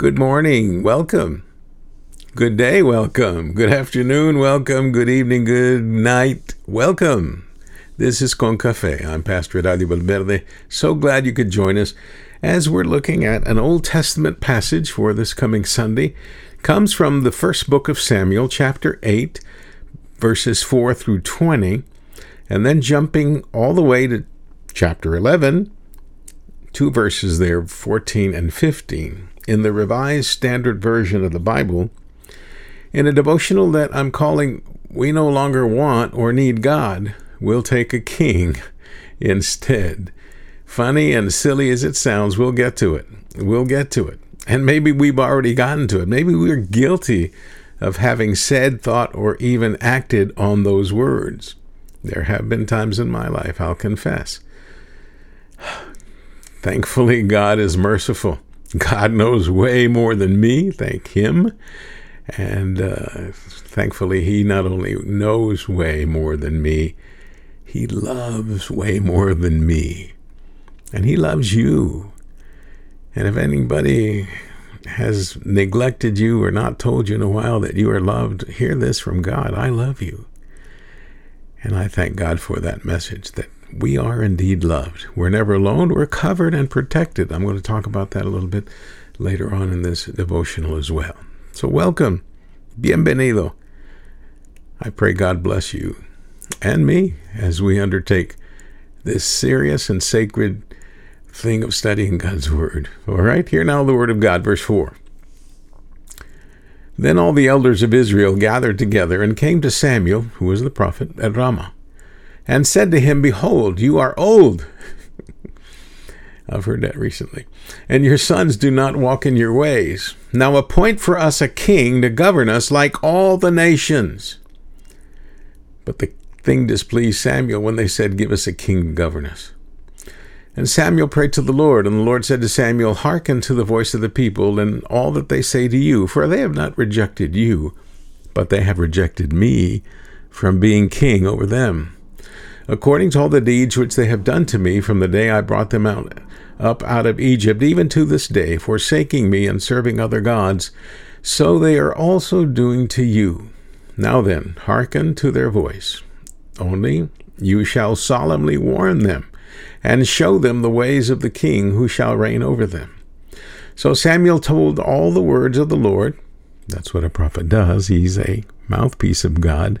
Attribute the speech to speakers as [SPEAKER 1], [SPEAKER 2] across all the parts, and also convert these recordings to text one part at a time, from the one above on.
[SPEAKER 1] Good morning. Welcome. Good day. Welcome. Good afternoon. Welcome. Good evening. Good night. Welcome. This is Con Cafe. I'm Pastor Eladio Valverde. So glad you could join us as we're looking at an Old Testament passage for this coming Sunday. comes from the first book of Samuel, chapter 8, verses 4 through 20, and then jumping all the way to chapter 11, two verses there, 14 and 15. In the Revised Standard Version of the Bible, in a devotional that I'm calling We No Longer Want or Need God, We'll Take a King instead. Funny and silly as it sounds, we'll get to it. We'll get to it. And maybe we've already gotten to it. Maybe we're guilty of having said, thought, or even acted on those words. There have been times in my life, I'll confess. Thankfully, God is merciful. God knows way more than me, thank Him. And uh, thankfully, He not only knows way more than me, He loves way more than me. And He loves you. And if anybody has neglected you or not told you in a while that you are loved, hear this from God I love you. And I thank God for that message that we are indeed loved. We're never alone. We're covered and protected. I'm going to talk about that a little bit later on in this devotional as well. So, welcome. Bienvenido. I pray God bless you and me as we undertake this serious and sacred thing of studying God's Word. All right, here now the Word of God, verse 4. Then all the elders of Israel gathered together and came to Samuel, who was the prophet, at Ramah, and said to him, Behold, you are old. I've heard that recently. And your sons do not walk in your ways. Now appoint for us a king to govern us like all the nations. But the thing displeased Samuel when they said, Give us a king to govern us. And Samuel prayed to the Lord, and the Lord said to Samuel, Hearken to the voice of the people and all that they say to you, for they have not rejected you, but they have rejected me from being king over them. According to all the deeds which they have done to me from the day I brought them out up out of Egypt, even to this day, forsaking me and serving other gods, so they are also doing to you. Now then, hearken to their voice. Only you shall solemnly warn them and show them the ways of the king who shall reign over them. So Samuel told all the words of the Lord. That's what a prophet does. He's a mouthpiece of God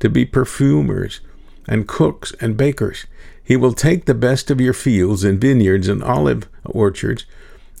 [SPEAKER 1] to be perfumers and cooks and bakers. He will take the best of your fields and vineyards and olive orchards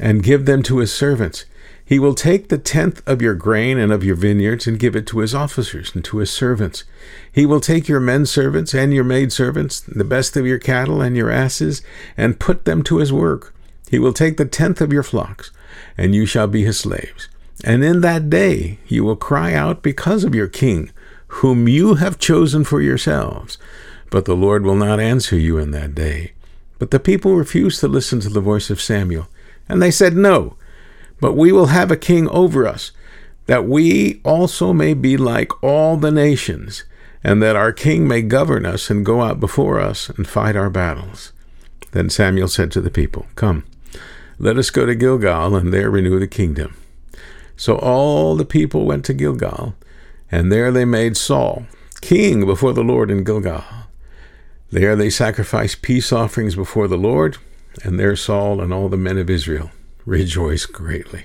[SPEAKER 1] and give them to his servants he will take the tenth of your grain and of your vineyards and give it to his officers and to his servants. He will take your men servants and your maid servants, the best of your cattle and your asses, and put them to his work. He will take the tenth of your flocks, and you shall be his slaves. And in that day you will cry out because of your king, whom you have chosen for yourselves. But the Lord will not answer you in that day. But the people refused to listen to the voice of Samuel, and they said, No. But we will have a king over us, that we also may be like all the nations, and that our king may govern us and go out before us and fight our battles. Then Samuel said to the people, Come, let us go to Gilgal, and there renew the kingdom. So all the people went to Gilgal, and there they made Saul king before the Lord in Gilgal. There they sacrificed peace offerings before the Lord, and there Saul and all the men of Israel rejoice greatly.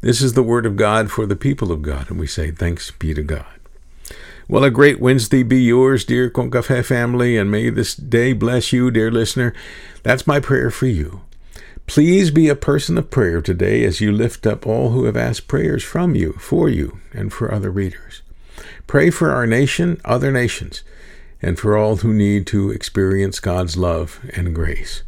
[SPEAKER 1] This is the word of God for the people of God, and we say thanks be to God. Well, a great Wednesday be yours, dear Concafe family, and may this day bless you, dear listener. That's my prayer for you. Please be a person of prayer today as you lift up all who have asked prayers from you, for you, and for other readers. Pray for our nation, other nations, and for all who need to experience God's love and grace.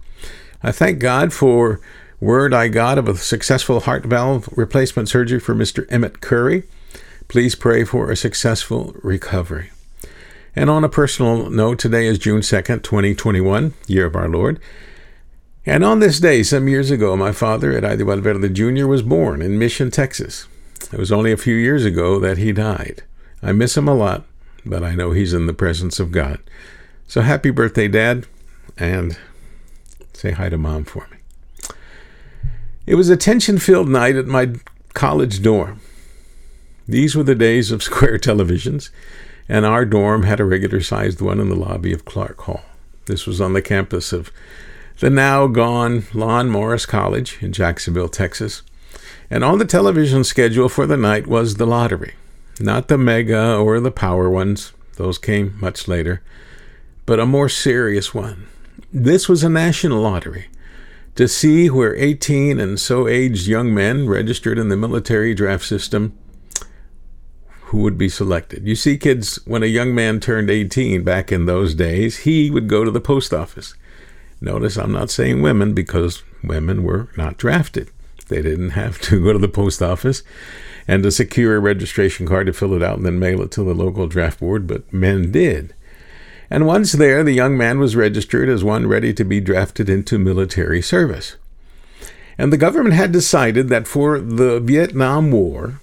[SPEAKER 1] I thank God for Word I got of a successful heart valve replacement surgery for Mr. Emmett Curry. Please pray for a successful recovery. And on a personal note, today is June 2nd, 2021, year of our Lord. And on this day, some years ago, my father, Eladio Valverde Jr., was born in Mission, Texas. It was only a few years ago that he died. I miss him a lot, but I know he's in the presence of God. So happy birthday, Dad, and say hi to Mom for me. It was a tension filled night at my college dorm. These were the days of square televisions, and our dorm had a regular sized one in the lobby of Clark Hall. This was on the campus of the now gone Lon Morris College in Jacksonville, Texas. And on the television schedule for the night was the lottery. Not the mega or the power ones, those came much later, but a more serious one. This was a national lottery to see where 18 and so aged young men registered in the military draft system who would be selected. You see, kids, when a young man turned 18 back in those days, he would go to the post office. Notice I'm not saying women because women were not drafted. They didn't have to go to the post office and to secure a registration card to fill it out and then mail it to the local draft board, but men did. And once there, the young man was registered as one ready to be drafted into military service. And the government had decided that for the Vietnam War,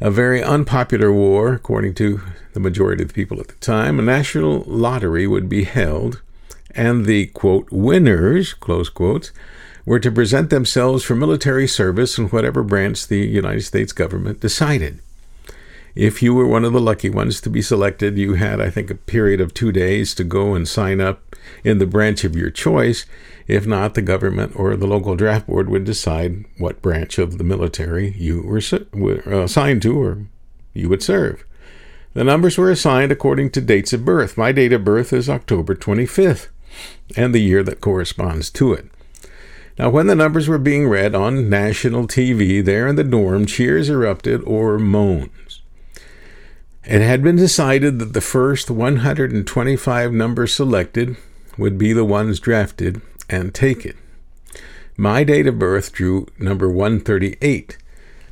[SPEAKER 1] a very unpopular war, according to the majority of the people at the time, a national lottery would be held, and the quote winners, close quotes, were to present themselves for military service in whatever branch the United States government decided. If you were one of the lucky ones to be selected, you had, I think, a period of two days to go and sign up in the branch of your choice. If not, the government or the local draft board would decide what branch of the military you were, were uh, assigned to or you would serve. The numbers were assigned according to dates of birth. My date of birth is October 25th, and the year that corresponds to it. Now, when the numbers were being read on national TV there in the dorm, cheers erupted or moans. It had been decided that the first 125 numbers selected would be the ones drafted and taken. My date of birth drew number 138,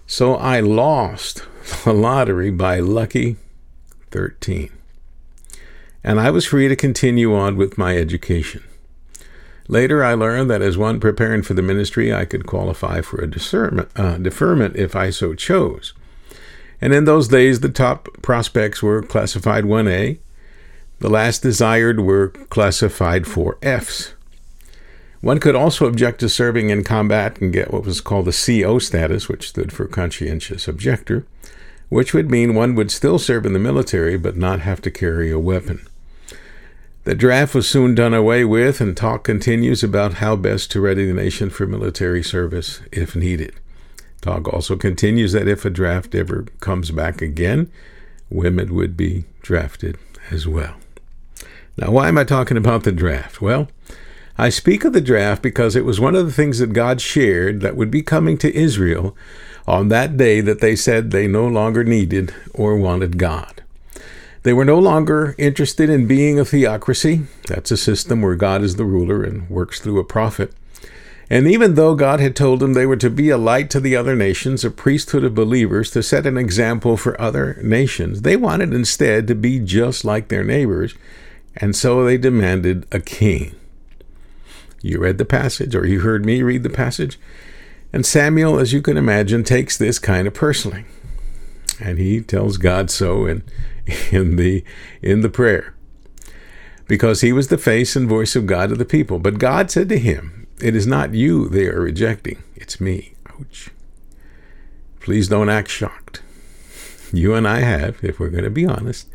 [SPEAKER 1] so I lost the lottery by lucky 13. And I was free to continue on with my education. Later, I learned that as one preparing for the ministry, I could qualify for a deferment, uh, deferment if I so chose. And in those days, the top prospects were classified 1A. The last desired were classified 4Fs. One could also object to serving in combat and get what was called the CO status, which stood for conscientious objector, which would mean one would still serve in the military but not have to carry a weapon. The draft was soon done away with, and talk continues about how best to ready the nation for military service if needed. Talk also continues that if a draft ever comes back again, women would be drafted as well. Now, why am I talking about the draft? Well, I speak of the draft because it was one of the things that God shared that would be coming to Israel on that day that they said they no longer needed or wanted God. They were no longer interested in being a theocracy. That's a system where God is the ruler and works through a prophet. And even though God had told them they were to be a light to the other nations, a priesthood of believers to set an example for other nations, they wanted instead to be just like their neighbors, and so they demanded a king. You read the passage, or you heard me read the passage, and Samuel, as you can imagine, takes this kind of personally. And he tells God so in, in, the, in the prayer because he was the face and voice of God to the people. But God said to him, it is not you they are rejecting, it's me. Ouch. Please don't act shocked. You and I have, if we're going to be honest,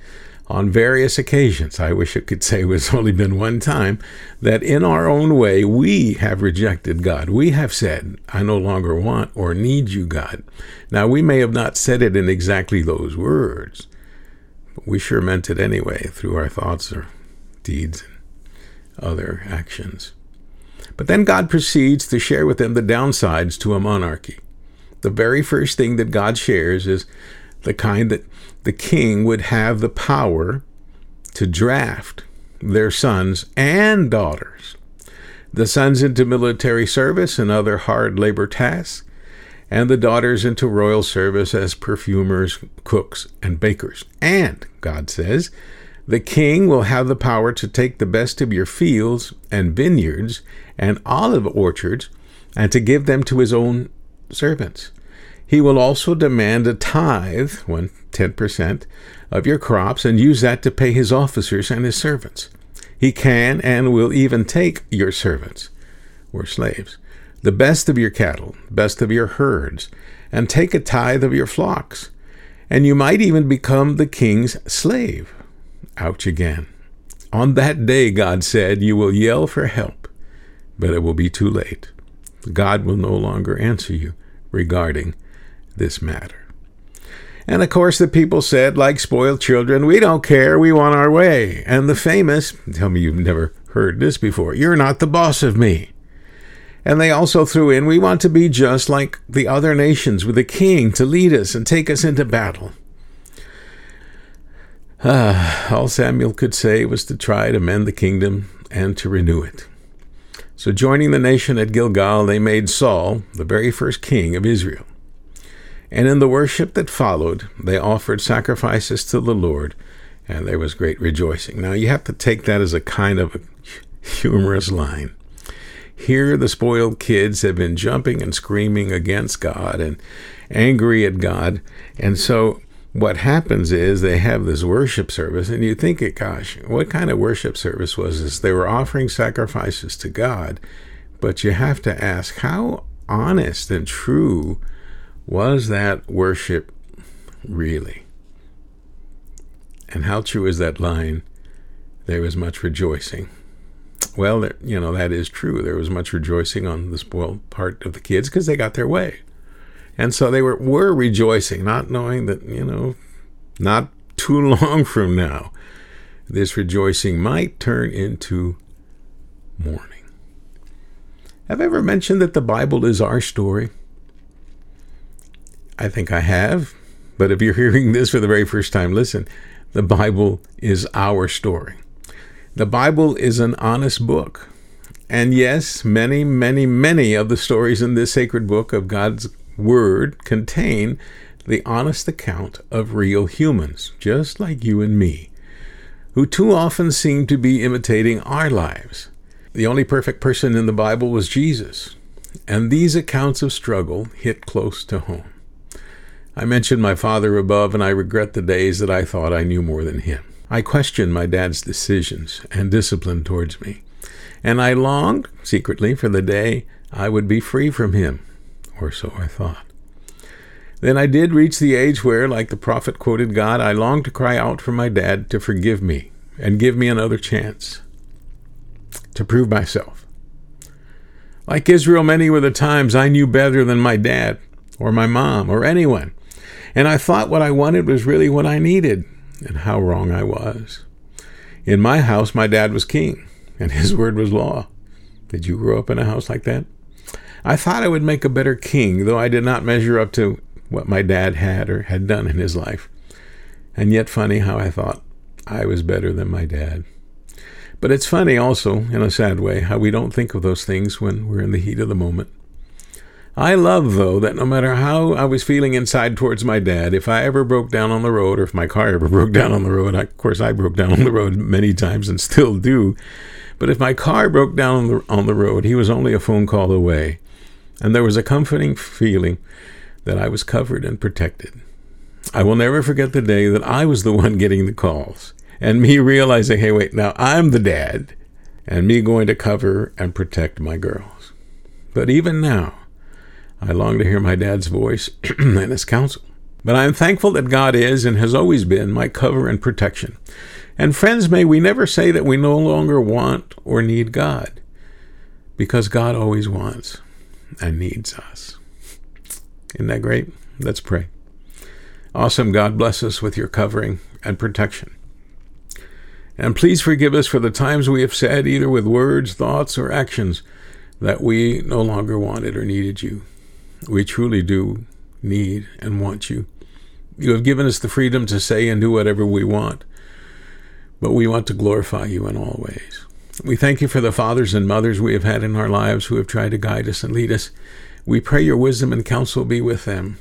[SPEAKER 1] on various occasions, I wish I could say it was only been one time, that in our own way we have rejected God. We have said, I no longer want or need you, God. Now, we may have not said it in exactly those words, but we sure meant it anyway through our thoughts or deeds and other actions. But then God proceeds to share with them the downsides to a monarchy. The very first thing that God shares is the kind that the king would have the power to draft their sons and daughters. the sons into military service and other hard labor tasks, and the daughters into royal service as perfumers, cooks, and bakers. And, God says, the king will have the power to take the best of your fields and vineyards and olive orchards and to give them to his own servants. He will also demand a tithe, one ten percent, of your crops and use that to pay his officers and his servants. He can and will even take your servants, or slaves, the best of your cattle, best of your herds, and take a tithe of your flocks. And you might even become the king's slave. Ouch again. On that day, God said, you will yell for help, but it will be too late. God will no longer answer you regarding this matter. And of course, the people said, like spoiled children, we don't care, we want our way. And the famous, tell me you've never heard this before, you're not the boss of me. And they also threw in, we want to be just like the other nations with a king to lead us and take us into battle. Ah, all Samuel could say was to try to mend the kingdom and to renew it. So, joining the nation at Gilgal, they made Saul the very first king of Israel. And in the worship that followed, they offered sacrifices to the Lord, and there was great rejoicing. Now, you have to take that as a kind of a humorous line. Here, the spoiled kids have been jumping and screaming against God and angry at God. And so, what happens is they have this worship service, and you think, gosh, what kind of worship service was this? They were offering sacrifices to God, but you have to ask, how honest and true was that worship really? And how true is that line? There was much rejoicing. Well, you know, that is true. There was much rejoicing on the spoiled part of the kids because they got their way. And so they were, were rejoicing, not knowing that, you know, not too long from now, this rejoicing might turn into mourning. Have I ever mentioned that the Bible is our story? I think I have, but if you're hearing this for the very first time, listen. The Bible is our story. The Bible is an honest book. And yes, many, many, many of the stories in this sacred book of God's Word contain the honest account of real humans, just like you and me, who too often seem to be imitating our lives. The only perfect person in the Bible was Jesus, and these accounts of struggle hit close to home. I mentioned my father above, and I regret the days that I thought I knew more than him. I questioned my dad's decisions and discipline towards me, and I longed, secretly, for the day I would be free from him or so I thought. Then I did reach the age where, like the prophet quoted God, I longed to cry out for my dad to forgive me and give me another chance to prove myself. Like Israel, many were the times I knew better than my dad or my mom or anyone, and I thought what I wanted was really what I needed, and how wrong I was. In my house, my dad was king, and his word was law. Did you grow up in a house like that? I thought I would make a better king, though I did not measure up to what my dad had or had done in his life. And yet, funny how I thought I was better than my dad. But it's funny also, in a sad way, how we don't think of those things when we're in the heat of the moment. I love, though, that no matter how I was feeling inside towards my dad, if I ever broke down on the road, or if my car ever broke down on the road, I, of course I broke down on the road many times and still do, but if my car broke down on the, on the road, he was only a phone call away. And there was a comforting feeling that I was covered and protected. I will never forget the day that I was the one getting the calls and me realizing, hey, wait, now I'm the dad, and me going to cover and protect my girls. But even now, I long to hear my dad's voice and his counsel. But I am thankful that God is and has always been my cover and protection. And friends, may we never say that we no longer want or need God, because God always wants and needs us. Isn't that great? Let's pray. Awesome. God bless us with your covering and protection. And please forgive us for the times we have said, either with words, thoughts, or actions, that we no longer wanted or needed you. We truly do need and want you. You have given us the freedom to say and do whatever we want, but we want to glorify you in all ways. We thank you for the fathers and mothers we have had in our lives who have tried to guide us and lead us. We pray your wisdom and counsel be with them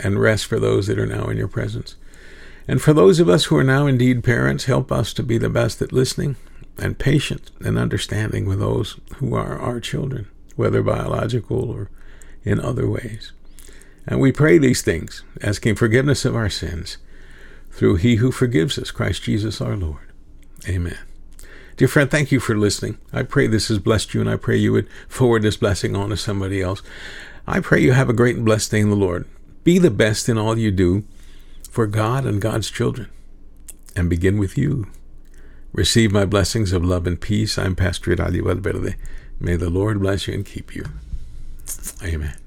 [SPEAKER 1] and rest for those that are now in your presence. And for those of us who are now indeed parents, help us to be the best at listening and patient and understanding with those who are our children, whether biological or in other ways. And we pray these things, asking forgiveness of our sins through He who forgives us, Christ Jesus our Lord. Amen. Dear friend, thank you for listening. I pray this has blessed you, and I pray you would forward this blessing on to somebody else. I pray you have a great and blessed day in the Lord. Be the best in all you do for God and God's children, and begin with you. Receive my blessings of love and peace. I'm Pastor Eladio Valverde. May the Lord bless you and keep you. Amen.